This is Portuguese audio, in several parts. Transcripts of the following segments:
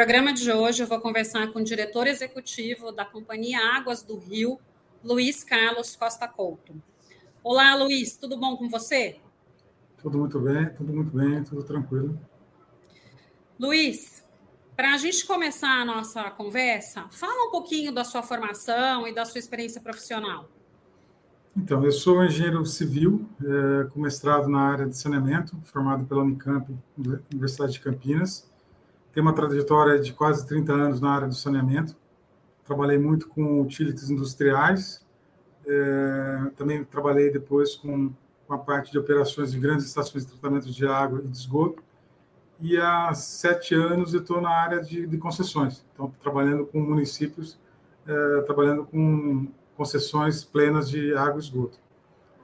Programa de hoje eu vou conversar com o diretor executivo da Companhia Águas do Rio, Luiz Carlos Costa Couto. Olá, Luiz, tudo bom com você? Tudo muito bem, tudo muito bem, tudo tranquilo. Luiz, para a gente começar a nossa conversa, fala um pouquinho da sua formação e da sua experiência profissional. Então, eu sou engenheiro civil, é, com mestrado na área de saneamento, formado pela Unicamp, Universidade de Campinas tenho uma trajetória de quase 30 anos na área do saneamento. Trabalhei muito com utilities industriais. É, também trabalhei depois com, com a parte de operações de grandes estações de tratamento de água e de esgoto. E há sete anos eu estou na área de, de concessões. Então, trabalhando com municípios, é, trabalhando com concessões plenas de água e esgoto.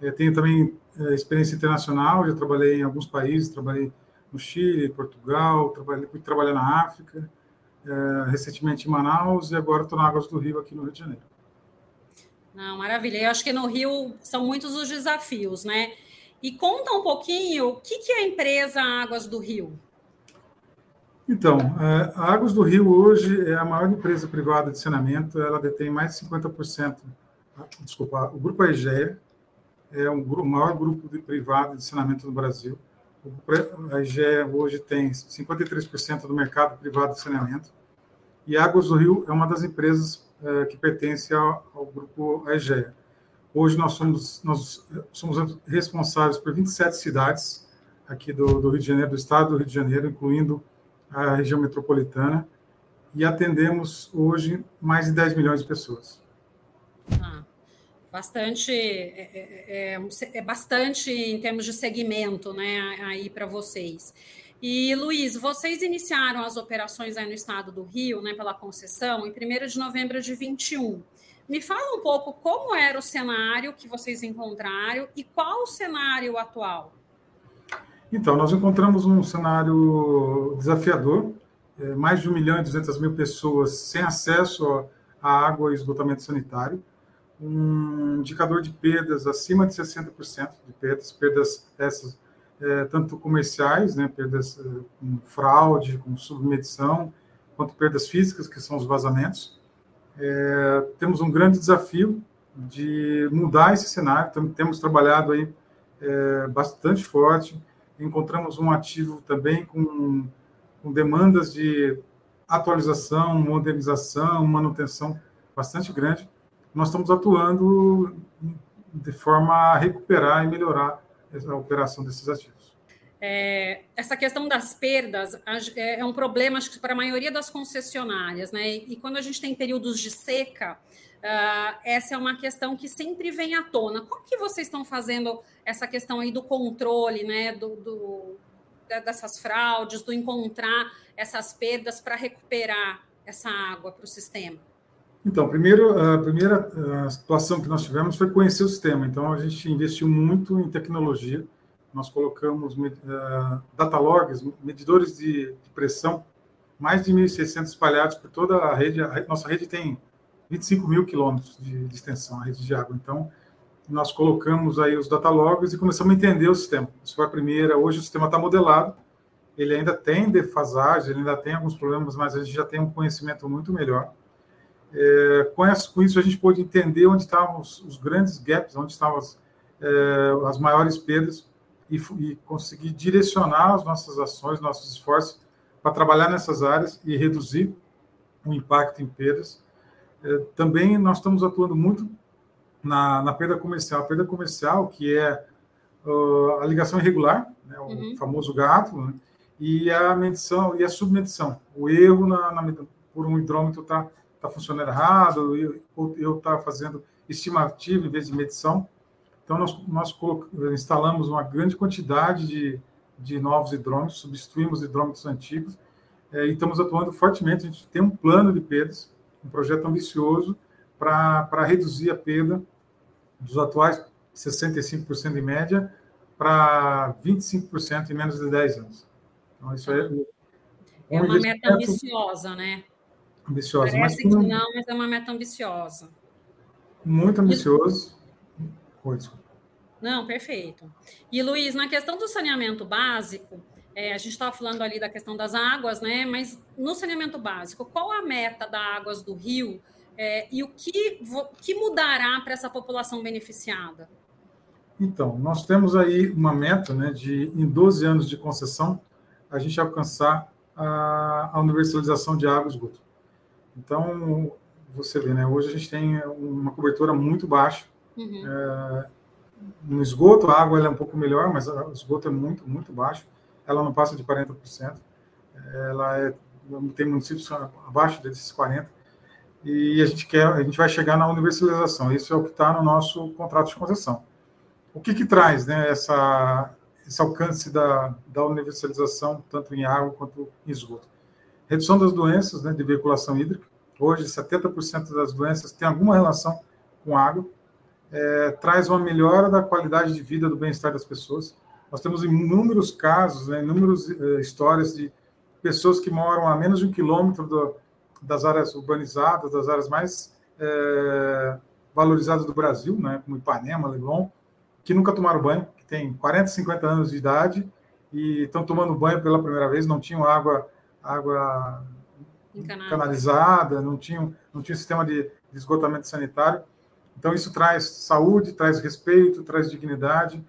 É, tenho também é, experiência internacional, já trabalhei em alguns países, trabalhei no Chile, Portugal, trabalhei, fui trabalhar na África, é, recentemente em Manaus e agora estou na Águas do Rio, aqui no Rio de Janeiro. Não, maravilha. Eu acho que no Rio são muitos os desafios, né? E conta um pouquinho o que, que é a empresa Águas do Rio. Então, é, a Águas do Rio hoje é a maior empresa privada de saneamento, ela detém mais de 50%, desculpa, o Grupo Aegea é o maior grupo de privado de saneamento no Brasil. A IGE hoje tem 53% do mercado privado de saneamento e Águas do Rio é uma das empresas é, que pertence ao, ao grupo AEGEA. Hoje nós somos, nós somos responsáveis por 27 cidades aqui do, do Rio de Janeiro, do estado do Rio de Janeiro, incluindo a região metropolitana, e atendemos hoje mais de 10 milhões de pessoas. Ah bastante é, é, é, é, bastante em termos de segmento, né, aí para vocês. E Luiz, vocês iniciaram as operações aí no estado do Rio, né, pela concessão, em 1 de novembro de 21. Me fala um pouco como era o cenário que vocês encontraram e qual o cenário atual. Então, nós encontramos um cenário desafiador, é, mais de 1 milhão e 200 mil pessoas sem acesso à água e esgotamento sanitário um indicador de perdas acima de 60% de perdas, perdas essas é, tanto comerciais, né, perdas é, com fraude, com submedição, quanto perdas físicas, que são os vazamentos. É, temos um grande desafio de mudar esse cenário, então, temos trabalhado aí é, bastante forte, encontramos um ativo também com, com demandas de atualização, modernização, manutenção bastante grande, nós estamos atuando de forma a recuperar e melhorar a operação desses ativos. É, essa questão das perdas é, é um problema acho que para a maioria das concessionárias, né? E, quando a gente tem períodos de seca, uh, essa é uma questão que sempre vem à tona. Como que vocês estão fazendo essa questão aí do controle, né? Do, do dessas fraudes, do encontrar essas perdas para recuperar essa água para o sistema? Então, primeiro, a primeira situação que nós tivemos foi conhecer o sistema. Então, a gente investiu muito em tecnologia. Nós colocamos uh, data logs, medidores de, de pressão, mais de 1.600 espalhados por toda a rede. A nossa rede tem 25 mil quilômetros de, de, extensão, a rede de água. Então, nós colocamos aí os data logs e começamos a entender o sistema. Isso foi a primeira. Hoje o sistema está modelado. Ele ainda tem defasagem, ele ainda tem alguns problemas, mas a gente já tem um conhecimento muito melhor. É, com, essa, com, isso, a gente pôde entender onde estavam os, os grandes gaps, onde estavam as, é, as maiores perdas e, e, conseguir direcionar as nossas ações, nossos esforços para trabalhar nessas áreas e reduzir o impacto em perdas. É, também nós estamos atuando muito na, na, perda comercial. A perda comercial, que é uh, a ligação irregular, né, o uhum. famoso gato, né, e a medição e a submedição. O erro na, na por um hidrômetro está está funcionando errado, eu estar tá fazendo estimativa em vez de medição. Então, nós, nós instalamos uma grande quantidade de, de novos hidrômetros, substituímos hidrômetros antigos é, e estamos atuando fortemente. A gente tem um plano de perdas, um projeto ambicioso para reduzir a perda dos atuais 65% em média para 25% em menos de 10 anos. Então, isso é, é uma meta ambiciosa, né? Ambiciosa. Parece mas que não, mas é uma meta ambiciosa. Muito ambicioso. Oi, Não, perfeito. E, Luiz, na questão do saneamento básico, É, a gente estava falando ali da questão das águas, né? Mas no saneamento básico, qual a meta da Águas do Rio é, e o que, que mudará para essa população beneficiada? Então, nós temos aí uma meta né, de, em 12 anos de concessão, a gente alcançar a, a universalização de água e esgoto. Então, você vê, né, hoje a gente tem uma cobertura muito baixa. Uhum. É, no esgoto, a água é um pouco melhor, mas o esgoto é muito, muito baixo. Ela não passa de 40%. Ela é, tem municípios abaixo desses 40%. E a gente quer, a gente vai chegar na universalização. Isso é o que está no nosso contrato de concessão. O que, que traz né, essa, esse alcance da, da universalização, tanto em água quanto em esgoto? Redução das doenças né, de veiculação hídrica. Hoje, 70% das doenças têm alguma relação com água. É, traz uma melhora da qualidade de vida, do bem-estar das pessoas. Nós temos inúmeros casos, né, inúmeras uh, histórias de pessoas que moram a menos de um quilômetro do, das áreas urbanizadas, das áreas mais é, valorizadas do Brasil, né, como Ipanema, Leblon, que nunca tomaram banho, que tem 40, 50 anos de idade e estão tomando banho pela primeira vez, não tinham água, água canalizada, não tinham, não tinha sistema de, de esgotamento sanitário. Então, isso traz saúde, traz respeito, traz dignidade,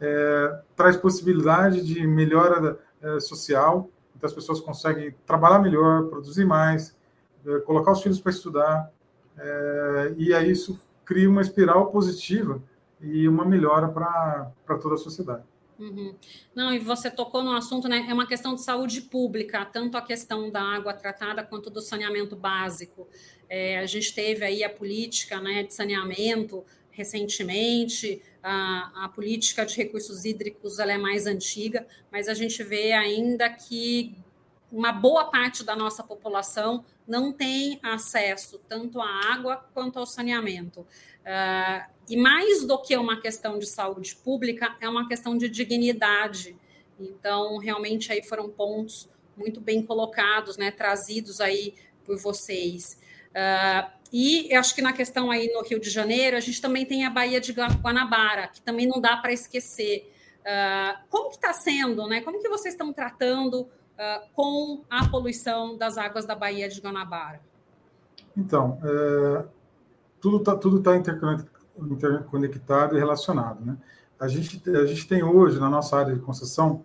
é, traz possibilidade de melhora é, social. Então, as pessoas conseguem trabalhar melhor, produzir mais, é, colocar os filhos para estudar. É, e aí isso cria uma espiral positiva e uma melhora para toda a sociedade. Uhum. Não, e você tocou no assunto, né? É uma questão de saúde pública, tanto a questão da água tratada quanto do saneamento básico. É, a gente teve aí a política né, de saneamento recentemente, a, a política de recursos hídricos ela é mais antiga, mas a gente vê ainda que uma boa parte da nossa população não tem acesso tanto à água quanto ao saneamento. Uh, e mais do que uma questão de saúde pública, é uma questão de dignidade. Então, realmente, aí foram pontos muito bem colocados, né, trazidos aí por vocês. Uh, e eu acho que na questão aí no Rio de Janeiro, a gente também tem a Baía de Guanabara, que também não dá para esquecer. Uh, como que está sendo, né? Como que vocês estão tratando uh, com a poluição das águas da Baía de Guanabara? Então, é, tudo está tudo tá interconectado e relacionado. Né? A, gente, a gente tem hoje, na nossa área de concessão,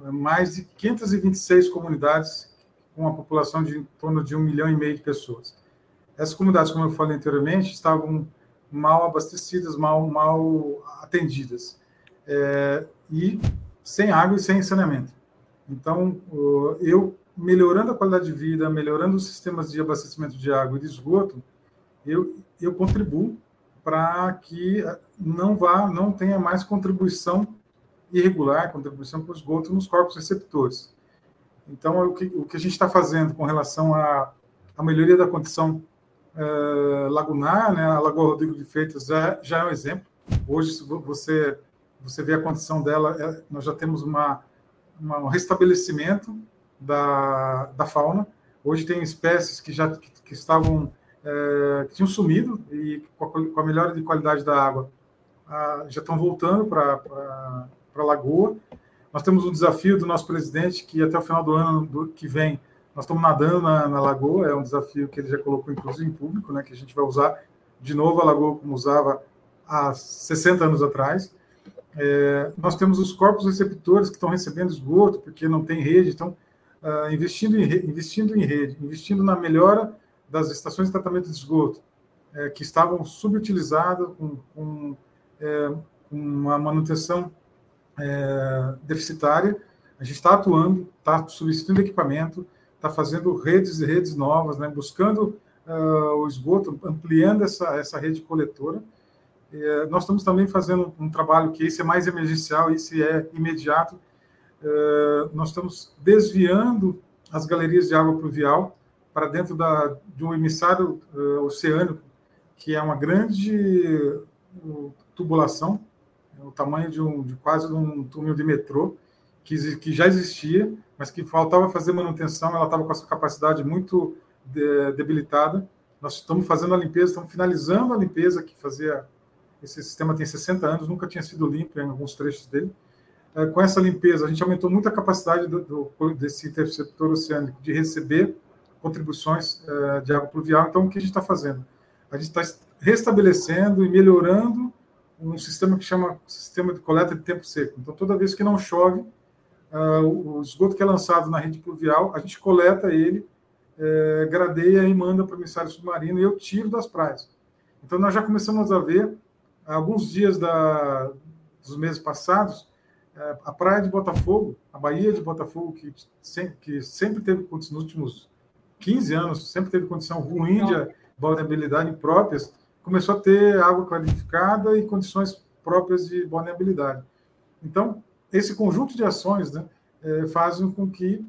mais de 526 comunidades com uma população de em torno de um milhão e meio de pessoas. Essas comunidades, como eu falei anteriormente, estavam mal abastecidas, mal, mal atendidas, é, e sem água e sem saneamento. Então, eu melhorando a qualidade de vida, melhorando os sistemas de abastecimento de água e de esgoto, eu, eu contribuo para que não vá, não tenha mais contribuição irregular, contribuição para o esgoto nos corpos receptores. Então, o que, o que a gente está fazendo com relação à, à melhoria da condição é, lagunar, né, a Lagoa Rodrigo de Freitas já, já é um exemplo. Hoje, você, você vê a condição dela, é, nós já temos uma, uma, um restabelecimento da, da fauna. Hoje tem espécies que já que, que estavam é, que tinham sumido e com a, com a, melhora de qualidade da água já estão voltando para a lagoa. Nós temos um desafio do nosso presidente que até o final do ano do, que vem nós estamos nadando na, na, lagoa, é um desafio que ele já colocou inclusive em público, né, que a gente vai usar de novo a lagoa como usava há 60 anos atrás. É, nós temos os corpos receptores que estão recebendo esgoto porque não tem rede, estão uh, investindo, em, investindo em rede, investindo na melhora das estações de tratamento de esgoto, é, que estavam subutilizadas, com, com, é, uma manutenção é, deficitária. A gente está atuando, está substituindo equipamento, está fazendo redes e redes novas, né, buscando uh, o esgoto, ampliando essa, essa rede coletora. Uh, nós estamos também fazendo um trabalho que esse é mais emergencial, esse é imediato. Uh, nós estamos desviando as galerias de água pluvial para dentro da, de um emissário oceânico, que é uma grande tubulação, o tamanho de, um, de quase um túnel de metrô, que, que já existia, mas que faltava fazer manutenção, ela estava com a sua capacidade muito de, debilitada. Nós estamos fazendo a limpeza, estamos finalizando a limpeza que fazia. Esse sistema tem 60 anos, nunca tinha sido limpo em alguns trechos dele. é, com essa limpeza, a gente aumentou muito a capacidade do, do, desse interceptor oceânico de receber contribuições é, de água pluvial. Então, o que a gente está fazendo? A gente está restabelecendo e melhorando um sistema que chama sistema de coleta de tempo seco. Então, toda vez que não chove, uh, o esgoto que é lançado na rede pluvial, a gente coleta ele, é, gradeia e manda para o emissário submarino e eu tiro das praias. Então, nós já começamos a ver, alguns dias da, dos meses passados, é, a praia de Botafogo, a Baía de Botafogo, que, que sempre teve, nos últimos 15 anos, sempre teve condição ruim de vulnerabilidade próprias, começou a ter água clarificada e condições próprias de vulnerabilidade. Então, esse conjunto de ações né, é, fazem com que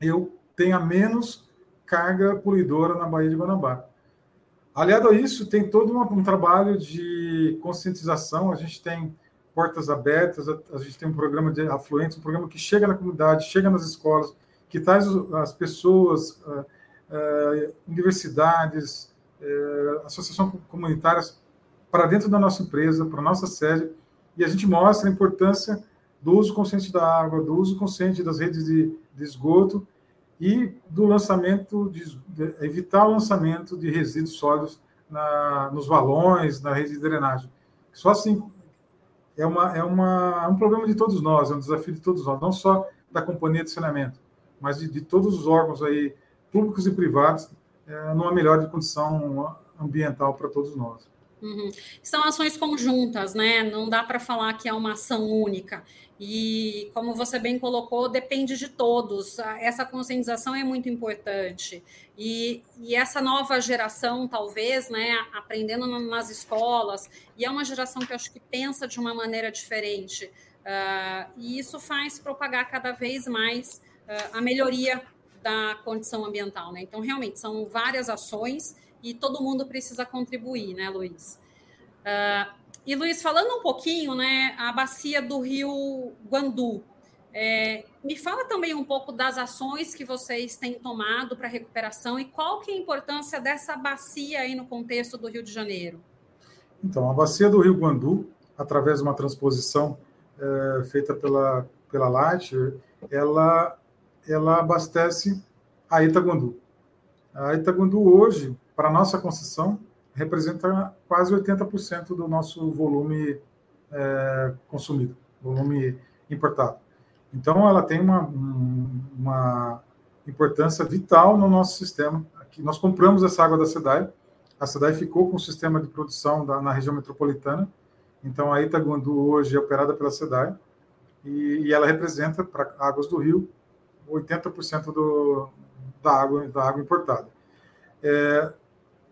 eu tenha menos carga poluidora na Baía de Guanabara. Aliado a isso, tem todo um, um trabalho de conscientização. A gente tem portas abertas, a, a, gente tem um programa de afluentes, um programa que chega na comunidade, chega nas escolas, que traz as pessoas, uh, universidades, é, associações comunitárias para dentro da nossa empresa, para a nossa sede, e a gente mostra a importância do uso consciente da água, do uso consciente das redes de, de esgoto e do lançamento, de, de, evitar o lançamento de resíduos sólidos na, nos valões, na rede de drenagem. Só assim é, uma, é uma, é um problema de todos nós, é um desafio de todos nós, não só da companhia de saneamento, mas de, de todos os órgãos aí, públicos e privados, é, numa melhor condição ambiental para todos nós. Uhum. São ações conjuntas, né? Não dá para falar que é uma ação única. E, como você bem colocou, depende de todos. Essa conscientização é muito importante. E, e essa nova geração, talvez, né, aprendendo nas escolas, e é uma geração que acho que pensa de uma maneira diferente. Uh, e isso faz propagar cada vez mais uh, a melhoria da condição ambiental, né? Então, realmente, são várias ações e todo mundo precisa contribuir, né, Luiz? Uh, e, Luiz, falando um pouquinho, né, a bacia do rio Guandu, é, me fala também um pouco das ações que vocês têm tomado para recuperação e qual que é a importância dessa bacia aí no contexto do Rio de Janeiro. Então, a bacia do Rio Guandu, através de uma transposição é, feita pela, pela LAT, ela ela abastece a Itaguandu. A Itaguandu hoje, para nossa concessão, representa quase 80% do nosso volume é, consumido, volume importado. Então, ela tem uma, uma importância vital no nosso sistema. Aqui, nós compramos essa água da SEDAI, a SEDAI ficou com o sistema de produção da, na região metropolitana, então a Itaguandu hoje é operada pela SEDAI, e, e ela representa, para águas do rio, 80% do, da, água, da água importada. É,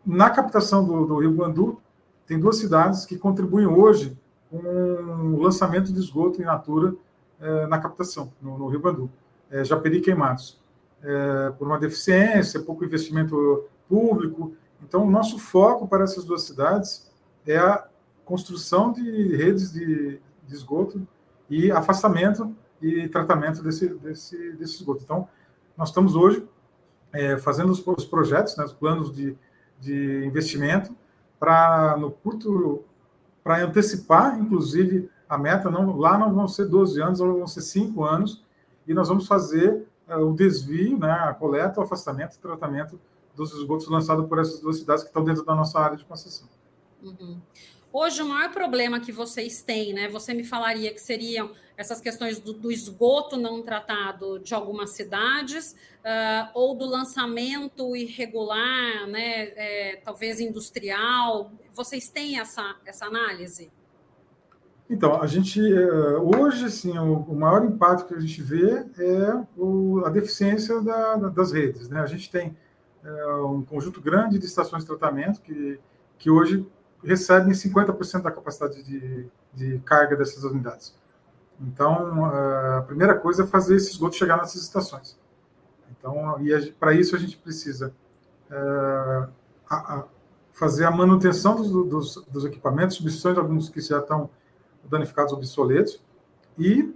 na captação do, do, Rio Guandu, tem duas cidades que contribuem hoje com o lançamento de esgoto in natura é, na captação, no, no, Rio Guandu. É, Japeri Queimados. É, por uma deficiência, pouco investimento público. Então, o nosso foco para essas duas cidades é a construção de redes de, de esgoto e afastamento e tratamento desse, desse, desse esgoto. Então, nós estamos hoje é, fazendo os, os, projetos, né, os planos de, de investimento para no curto para antecipar, inclusive, a meta. Não, lá não vão ser 12 anos, vão ser 5 anos, e nós vamos fazer é, o desvio, né, a coleta, o afastamento e tratamento dos esgotos lançados por essas duas cidades que estão dentro da nossa área de concessão. Uhum. Hoje, o maior problema que vocês têm, né? Você me falaria que seriam essas questões do, do esgoto não tratado de algumas cidades, uh, ou do lançamento irregular, né? É, talvez industrial. Vocês têm essa, essa análise? Então, a gente é, hoje, assim, o, maior impacto que a gente vê é a deficiência da, das redes. Né? A gente tem é, um conjunto grande de estações de tratamento que, que hoje recebem 50% da capacidade de, de carga dessas unidades. Então, a primeira coisa é fazer esse esgoto chegar nessas estações. Então, e para isso a gente precisa é, a, a fazer a manutenção dos, dos, dos equipamentos, substituição de alguns que já estão danificados, obsoletos, e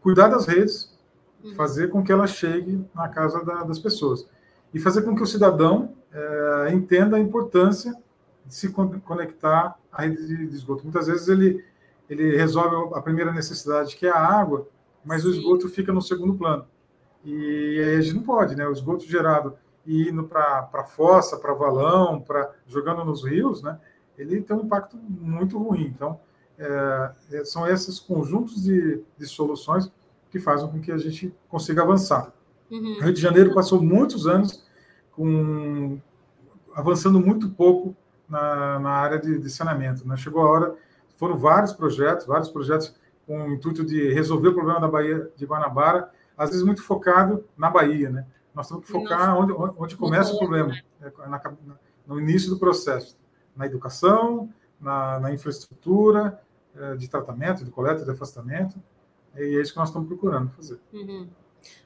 cuidar das redes, uhum. fazer com que ela chegue na casa da, das pessoas. E fazer com que o cidadão é, entenda a importância de se conectar à rede de esgoto. Muitas vezes ele, ele resolve a primeira necessidade, que é a água, mas Sim. o esgoto fica no segundo plano. E aí a gente não pode, né? O esgoto gerado e indo para a fossa, para valão, para jogando nos rios, né? Ele tem um impacto muito ruim. Então, é, é, são esses conjuntos de, de soluções que fazem com que a gente consiga avançar. Uhum. Rio de Janeiro passou muitos anos com avançando muito pouco na, na área de, de saneamento. Né? Chegou a hora, foram vários projetos, vários projetos com o intuito de resolver o problema da Bahia de Guanabara, às vezes muito focado na Bahia, né? Nós temos que focar onde, onde começa o problema, né? Na, no início do processo, na educação, na, na infraestrutura é, de tratamento, de coleta, de afastamento, e é isso que nós estamos procurando fazer. Uhum.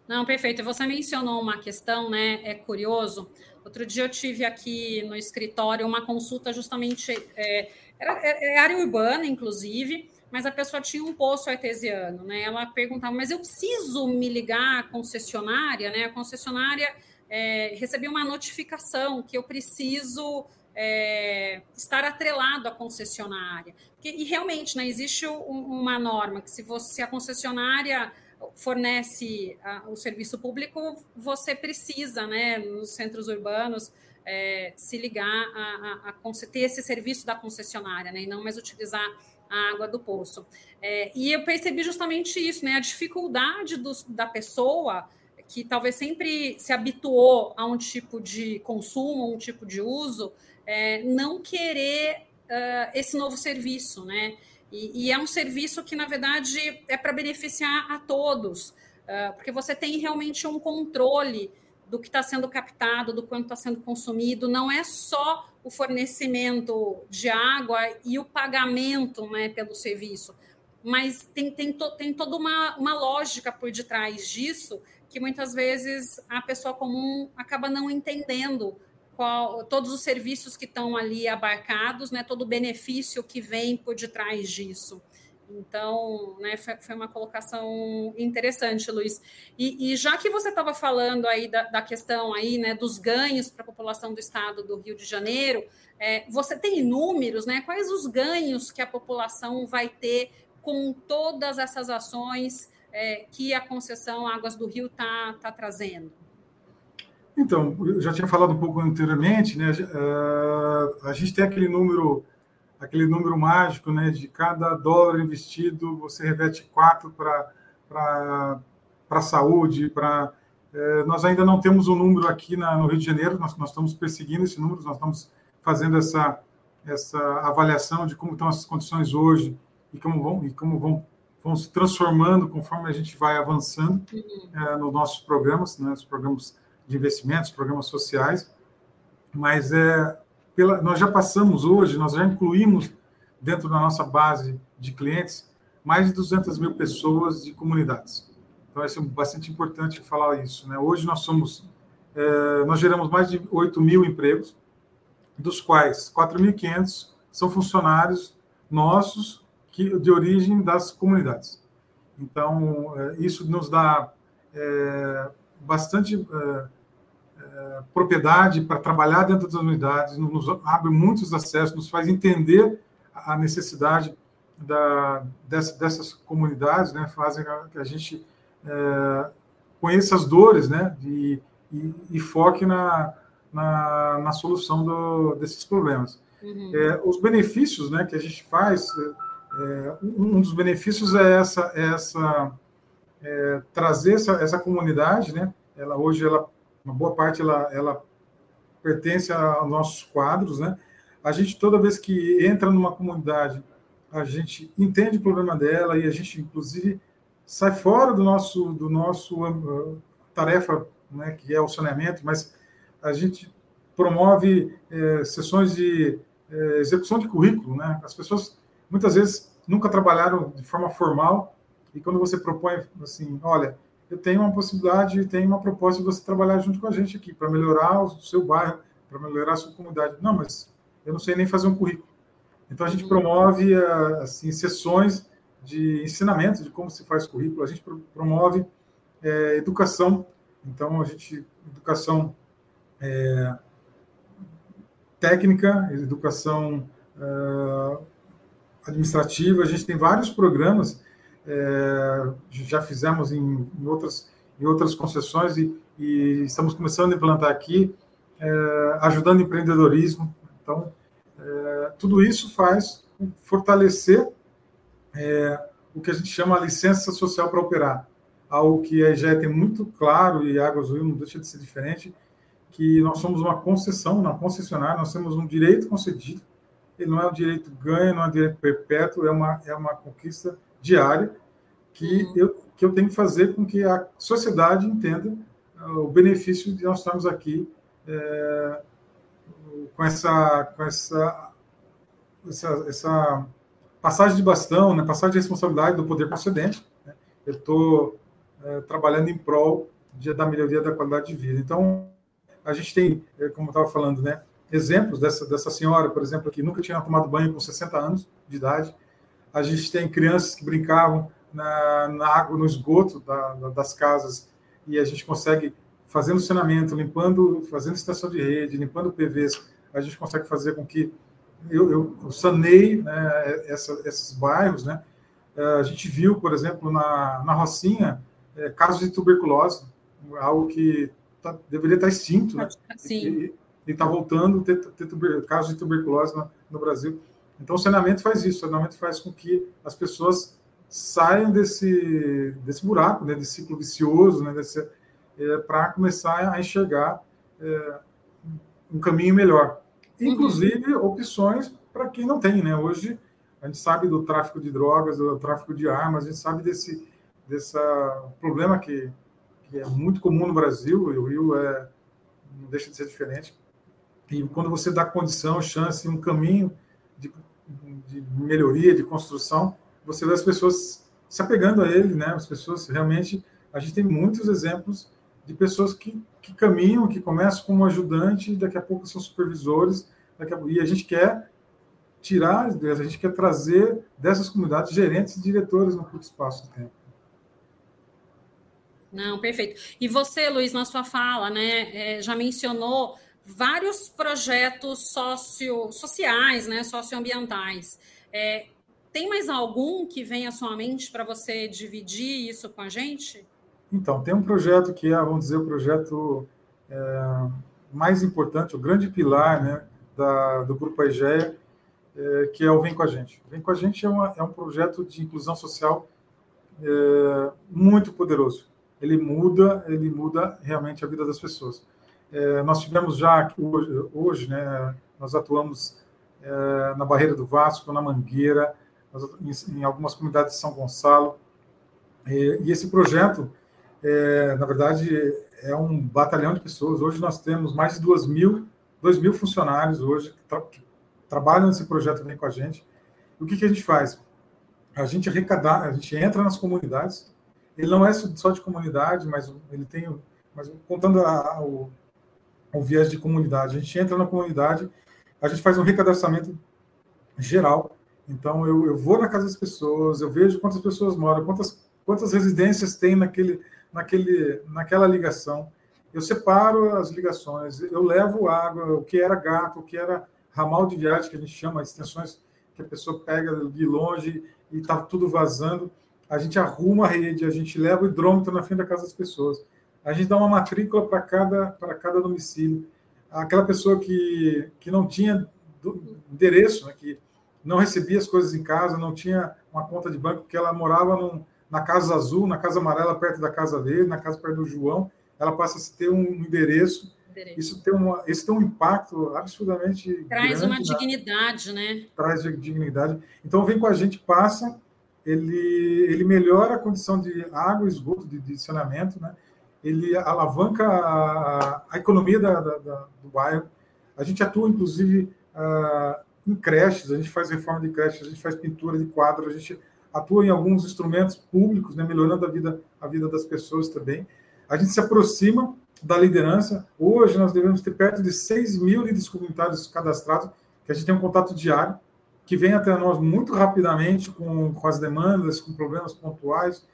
Não, perfeito. Você mencionou uma questão, né? É curioso. Outro dia eu tive aqui no escritório uma consulta justamente é, era, é área urbana, inclusive, mas a pessoa tinha um poço artesiano, né? Ela perguntava, mas eu preciso me ligar à concessionária, né? A concessionária é, recebeu uma notificação que eu preciso é, estar atrelado à concessionária. Porque, e realmente, né, existe um, uma norma que se, você, se a concessionária fornece a, o serviço público, você precisa, né, nos centros urbanos, é, se ligar a, a, a, ter esse serviço da concessionária, né, e não mais utilizar a água do poço. É, e eu percebi justamente isso, né, a dificuldade do, da pessoa que talvez sempre se habituou a um tipo de consumo, um tipo de uso, é, não querer uh, esse novo serviço, né? E, e, é um serviço que, na verdade, é para beneficiar a todos, uh, porque você tem realmente um controle do que está sendo captado, do quanto está sendo consumido, não é só o fornecimento de água e o pagamento né, pelo serviço, mas tem, tem, to, tem toda uma, uma lógica por detrás disso que muitas vezes a pessoa comum acaba não entendendo qual, todos os serviços que estão ali abarcados, né, todo o benefício que vem por detrás disso. Então, né, foi, foi uma colocação interessante, Luiz. E, e já que você estava falando aí da, da, questão aí, né, dos ganhos para a população do estado do Rio de Janeiro, é, você tem números, né? Quais os ganhos que a população vai ter com todas essas ações é, que a concessão Águas do Rio está tá trazendo? Então, eu já tinha falado um pouco anteriormente, né? Uh, a gente tem aquele número, aquele número mágico, né? De cada dólar investido, você reverte quatro para a saúde, para uh, nós ainda não temos um número aqui na, no Rio de Janeiro, nós, nós estamos perseguindo esse número, nós estamos fazendo essa essa avaliação de como estão as condições hoje e como vão e como vão vão se transformando conforme a gente vai avançando uh, nos nossos programas, né? Os programas de investimentos, programas sociais, mas é, pela, nós já passamos hoje, nós já incluímos dentro da nossa base de clientes mais de 200 mil pessoas de comunidades. Então, é bastante importante falar isso. Né? Hoje nós somos, é, nós geramos mais de 8 mil empregos, dos quais 4.500 são funcionários nossos que, de origem das comunidades. Então, é, isso nos dá é, bastante é, propriedade para trabalhar dentro das unidades, nos abre muitos acessos, nos faz entender a necessidade da, dessa, dessas comunidades, né, fazem que a gente é, conheça as dores né, e, e, e foque na, na, na solução do, desses problemas. Uhum. É, os benefícios né, que a gente faz, é, um dos benefícios é essa, é essa trazer essa, essa comunidade, né, ela hoje ela uma boa parte ela, ela pertence aos nossos quadros, né? A gente, toda vez que entra numa comunidade, a gente entende o problema dela e a gente, inclusive, sai fora do nosso, do nosso uh, tarefa, né, que é o saneamento, mas a gente promove é, sessões de é, execução de currículo, né? As pessoas, muitas vezes, nunca trabalharam de forma formal e quando você propõe, assim, olha, eu tenho uma possibilidade, tenho uma proposta de você trabalhar junto com a gente aqui, para melhorar o seu bairro, para melhorar a sua comunidade. Não, mas eu não sei nem fazer um currículo. Então, a gente uhum. promove assim, sessões de ensinamento de como se faz currículo, a gente promove é, educação. Então, a gente, educação é, técnica, educação. É, administrativa. A gente tem vários programas, é, já fizemos em, em, outras, em outras concessões e, e, estamos começando a implantar aqui, é, ajudando empreendedorismo. Então, é, tudo isso faz fortalecer é, o que a gente chama licença social para operar, algo que EGE tem muito claro e a Águas Rio não deixa de ser diferente, que nós somos uma concessão, uma concessionária, nós temos um direito concedido, ele não é um direito ganho, não é um direito perpétuo, é uma, é uma conquista diária que uhum. eu, que eu tenho que fazer com que a sociedade entenda uh, o benefício de nós estarmos aqui é, com essa com essa, essa, essa passagem de bastão, né, passagem de responsabilidade do poder concedente. Né? Eu estou é, trabalhando em prol de, da melhoria da qualidade de vida. Então, a gente tem, é, como eu estava falando, né, exemplos dessa, dessa senhora, por exemplo, que nunca tinha tomado banho com 60 anos de idade. A gente tem crianças que brincavam na, na água, no esgoto da, da, das casas, e a gente consegue, fazendo saneamento, limpando, fazendo estação de rede, limpando PVs, a gente consegue fazer com que eu, eu, eu sanei né, essa, esses bairros, né? É, a gente viu, por exemplo, na, na Rocinha, é, casos de tuberculose, algo que tá, deveria estar extinto, né? Sim. E está voltando a ter, ter tuber, casos de tuberculose no, no, Brasil. Então, o saneamento faz isso. O saneamento faz com que as pessoas saiam desse, desse buraco, né, desse ciclo vicioso, né, é, para começar a enxergar é, um caminho melhor. Uhum. inclusive opções para quem não tem, né? Hoje a gente sabe do tráfico de drogas, do tráfico de armas, a gente sabe desse desse problema que, que é muito comum no Brasil, e o Rio é, não deixa de ser diferente. E quando você dá condição, chance, um caminho de, melhoria, de construção, você vê as pessoas se apegando a ele, né? As pessoas realmente, a gente tem muitos exemplos de pessoas que, que caminham, que começam como ajudante, daqui a pouco são supervisores, a, e a gente quer tirar, a gente quer trazer dessas comunidades gerentes e diretores no curto espaço de tempo. Não, perfeito. E você, Luiz, na sua fala, né, é, já mencionou vários projetos socio, sociais, né, socioambientais. É, tem mais algum que vem à sua mente para você dividir isso com a gente? Então, tem um projeto que é, vamos dizer, o projeto é, mais importante, o grande pilar né, da, do Grupo Aegea, é, que é o Vem Com a Gente. Vem Com a Gente é, uma, é um projeto de inclusão social é, muito poderoso. Ele muda, ele muda realmente a vida das pessoas. É, nós tivemos já hoje, hoje né, nós atuamos é, na Barreira do Vasco, na Mangueira, em, em algumas comunidades de São Gonçalo, e, e esse projeto é, na verdade, é um batalhão de pessoas. Hoje nós temos mais de 2 mil, 2 mil funcionários hoje que, tra que trabalham nesse projeto vem com a gente. E o que, que a gente faz? A gente arrecadar, a gente entra nas comunidades. Ele não é só de comunidade, mas ele tem, mas contando a, a, o viés de comunidade, a gente entra na comunidade, a gente faz um recadastramento geral. Então eu, eu vou na casa das pessoas, eu vejo quantas pessoas moram, quantas quantas residências tem naquele naquele, naquela ligação. Eu separo as ligações, eu levo água, o que era gato, o que era ramal de viagem, que a gente chama, extensões que a pessoa pega de longe e está tudo vazando. A gente arruma a rede, a gente leva o hidrômetro na frente da casa das pessoas. A gente dá uma matrícula para cada, cada domicílio. Aquela pessoa que, que não tinha endereço, né, que não recebia as coisas em casa, não tinha uma conta de banco, porque ela morava num, na Casa Azul, na Casa Amarela, perto da Casa Verde, na Casa perto do João, ela passa a ter um endereço. endereço. Isso, tem uma, isso tem um impacto absurdamente. Traz grande, uma dignidade, né? né? Traz dignidade. Então, vem com a gente, passa, ele, ele melhora a condição de água esgoto, de, de saneamento, né? Ele alavanca a, a economia da, da, da, do bairro. A gente atua, inclusive, uh, em creches, a gente faz reforma de creches, a gente faz pintura de quadro, a gente atua em alguns instrumentos públicos, né, melhorando a vida, a vida das pessoas também. A gente se aproxima da liderança. Hoje nós devemos ter perto de 6 mil líderes comunitários cadastrados, que a gente tem um contato diário, que vem até nós muito rapidamente com, com as demandas, com problemas pontuais.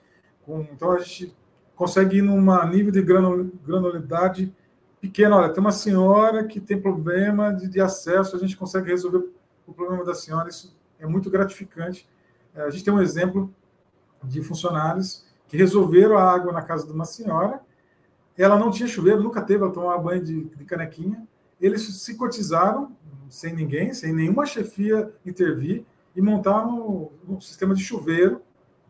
Com, então a gente consegue ir num nível de granularidade pequeno. Olha, tem uma senhora que tem problema de, de acesso, a gente consegue resolver o problema da senhora. Isso é muito gratificante. É, a gente tem um exemplo de funcionários que resolveram a água na casa de uma senhora, ela não tinha chuveiro, nunca teve, ela tomava banho de, de canequinha, eles se cotizaram, sem ninguém, sem nenhuma chefia intervir, e montaram um, um sistema de chuveiro,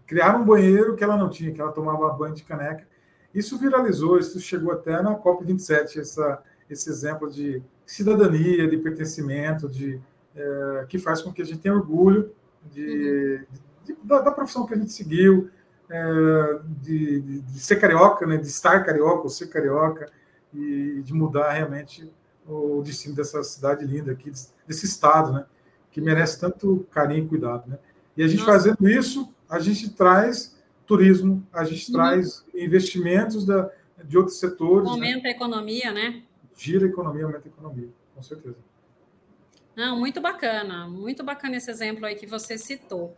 criaram um banheiro que ela não tinha, que ela tomava banho de caneca. Isso viralizou, isso chegou até na COP27, essa, esse exemplo de cidadania, de pertencimento, de, é, que faz com que a gente tenha orgulho de, de, da, da, profissão que a gente seguiu, é, de, de, ser carioca, né, de estar carioca ou ser carioca, e de mudar realmente o destino dessa cidade linda aqui, desse estado, né, que merece tanto carinho e cuidado. Né? E a gente Nossa. fazendo isso, a gente traz turismo, a gente uhum. traz investimentos da, de outros setores. Né? Aumenta né? a economia, né? Gira a economia, aumenta a economia, com certeza. Não, muito bacana, muito bacana esse exemplo aí que você citou.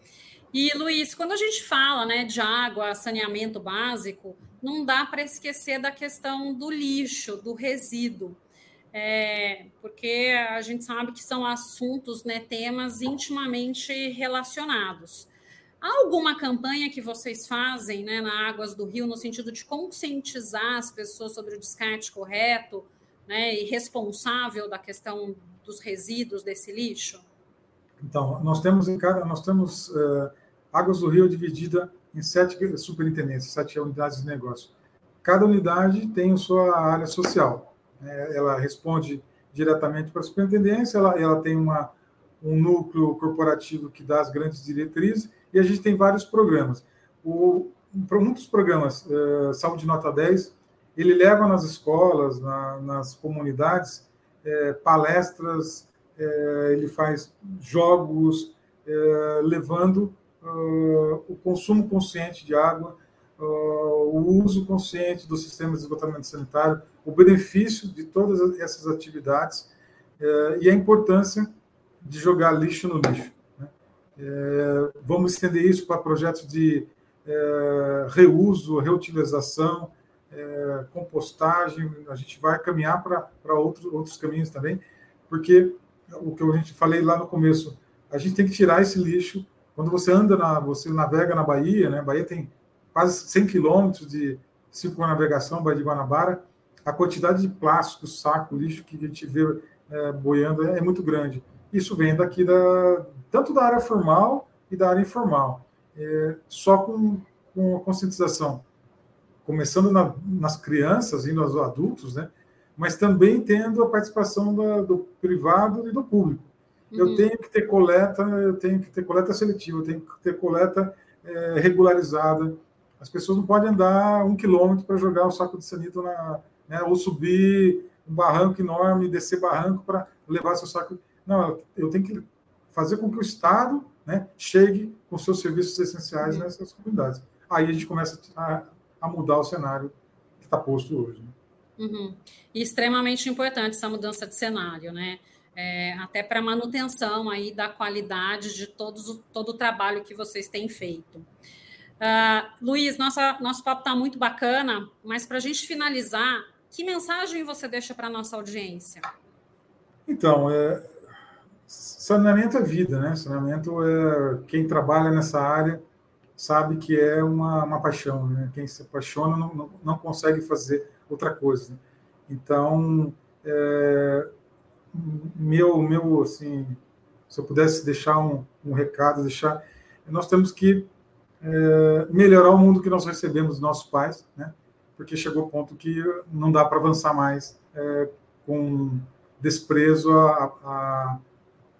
E, Luiz, quando a gente fala né, de água, saneamento básico, não dá para esquecer da questão do lixo, do resíduo. É, porque a gente sabe que são assuntos, né, temas intimamente relacionados. Há alguma campanha que vocês fazem né, na Águas do Rio no sentido de conscientizar as pessoas sobre o descarte correto né, e responsável da questão dos resíduos desse lixo? Então, nós temos em cada, nós temos uh, Águas do Rio dividida em sete superintendências, sete unidades de negócio. Cada unidade tem a sua área social. Né? Ela responde diretamente para a superintendência, ela, ela tem uma, um núcleo corporativo que dá as grandes diretrizes, e a gente tem vários programas. O, um programas, uh, Saúde Nota 10, ele leva nas escolas, na, nas comunidades, é, palestras, é, ele faz jogos, é, levando uh, o consumo consciente de água, uh, o uso consciente do sistema de esgotamento sanitário, o benefício de todas essas atividades e a importância de jogar lixo no lixo. É, vamos estender isso para projetos de é, reuso, reutilização, é, compostagem, a gente vai caminhar para outro, outros caminhos também, porque o que a gente falei lá no começo, a gente tem que tirar esse lixo. Quando você anda, na, você navega na Bahia, né? Bahia tem quase 100 quilômetros de circunnavegação, Bahia de Guanabara, a quantidade de plástico, saco, lixo que a gente vê é, boiando é, é, muito grande. Isso vem daqui da, tanto da área formal e da área informal. É, só com, com a conscientização começando na, nas crianças, indo aos adultos, né? mas também tendo a participação da, do privado e do público. Uhum. Eu tenho que ter coleta, eu tenho que ter coleta seletiva, eu tenho que ter coleta é, regularizada. As pessoas não podem andar um quilômetro para jogar o saco de sanito na, né, ou subir um barranco enorme, descer barranco para levar seu saco. Não, eu tenho que fazer com que o Estado né, chegue com seus serviços essenciais uhum. nessas comunidades. Aí a gente começa a a mudar o cenário que está posto hoje. Né? Uhum. E extremamente importante essa mudança de cenário, né? É, até para manutenção aí da qualidade de todos, todo o trabalho que vocês têm feito. Uh, Luiz, nossa, nosso papo está muito bacana, mas para a gente finalizar, que mensagem você deixa para a nossa audiência? Então, é, saneamento é vida, né? Saneamento é quem trabalha nessa área sabe que é uma, uma paixão. Né? Quem se apaixona não, não, não consegue fazer outra coisa. Né? Então, é, meu, meu, assim, se eu pudesse deixar um, um recado, deixar, nós temos que é, melhorar o mundo que nós recebemos dos nossos pais, né? Porque chegou o ponto que não dá para avançar mais é, com desprezo a, a,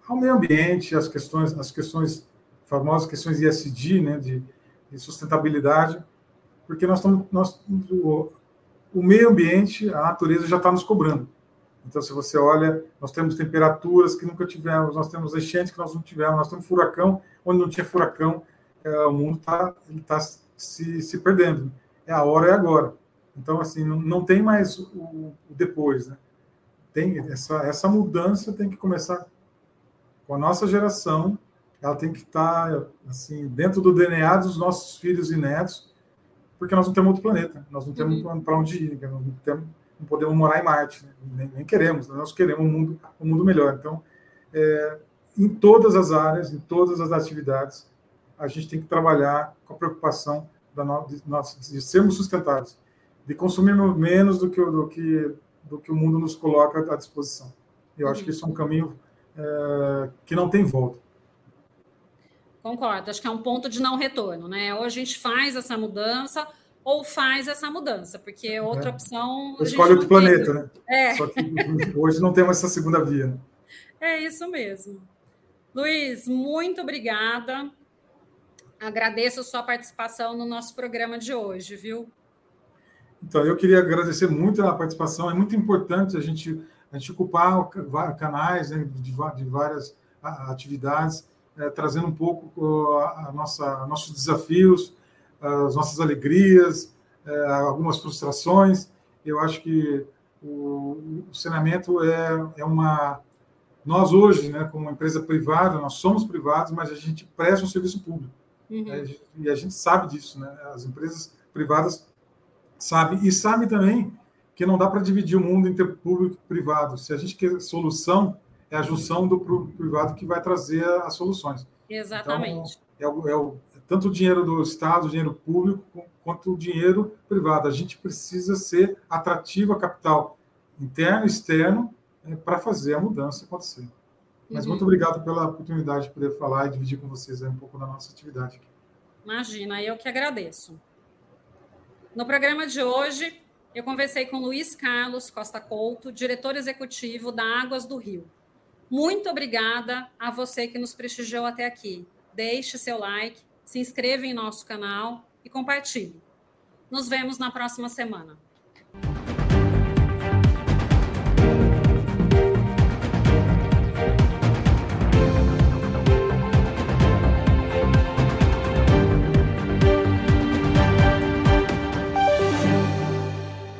ao meio ambiente, as questões, as questões famosas questões ISD, né, de, de sustentabilidade, porque nós estamos, nós, o, o meio ambiente, a natureza já está nos cobrando. Então, se você olha, nós temos temperaturas que nunca tivemos, nós temos enchentes que nós não tivemos, nós temos furacão onde não tinha furacão, é, o mundo está tá se, se perdendo. É a hora, é agora. Então, assim, não, não tem mais o, o depois, né? Tem essa, essa mudança tem que começar com a nossa geração ela tem que estar assim dentro do DNA dos nossos filhos e netos, porque nós não temos outro planeta, nós não temos uhum. para onde ir, nós não, temos, não podemos morar em Marte, né? nem, nem, queremos, né? nós queremos um mundo, um mundo melhor. Então, é, em todas as áreas, em todas as atividades, a gente tem que trabalhar com a preocupação da no, de, de sermos sustentáveis, de consumirmos menos do que, do que, do que o mundo nos coloca à disposição. Eu acho que isso é um caminho é, que não tem volta. Concordo, acho que é um ponto de não retorno, né? Ou a gente faz essa mudança, ou faz essa mudança, porque outra é. opção. Escolhe outro planeta, né? É. Só que hoje não temos essa segunda via. Né? É isso mesmo. Luiz, muito obrigada. Agradeço a sua participação no nosso programa de hoje, viu? Então, eu queria agradecer muito a participação. É muito importante a gente, a gente ocupar canais né, de, de, várias atividades, é, trazendo um pouco a, nossa, nossos desafios, as nossas alegrias, é, algumas frustrações. Eu acho que o, o saneamento é, é uma. Nós, hoje, né, como empresa privada, nós somos privados, mas a gente presta um serviço público. Uhum. É, e a gente sabe disso, né? As empresas privadas sabem. E sabem também que não dá para dividir o mundo entre público e privado. Se a gente quer solução, é a junção do privado que vai trazer as soluções. Exatamente. Então, é, o, é o, tanto o dinheiro do Estado, o dinheiro público, quanto o dinheiro privado. A gente precisa ser atrativo a capital interno e externo é, para fazer a mudança acontecer. Mas uhum. muito obrigado pela oportunidade de poder falar e dividir com vocês um pouco da nossa atividade aqui. Imagina, eu que agradeço. No programa de hoje, eu conversei com Luiz Carlos Costa Couto, diretor executivo da Águas do Rio. Muito obrigada a você que nos prestigiou até aqui. Deixe seu like, se inscreva em nosso canal e compartilhe. Nos vemos na próxima semana.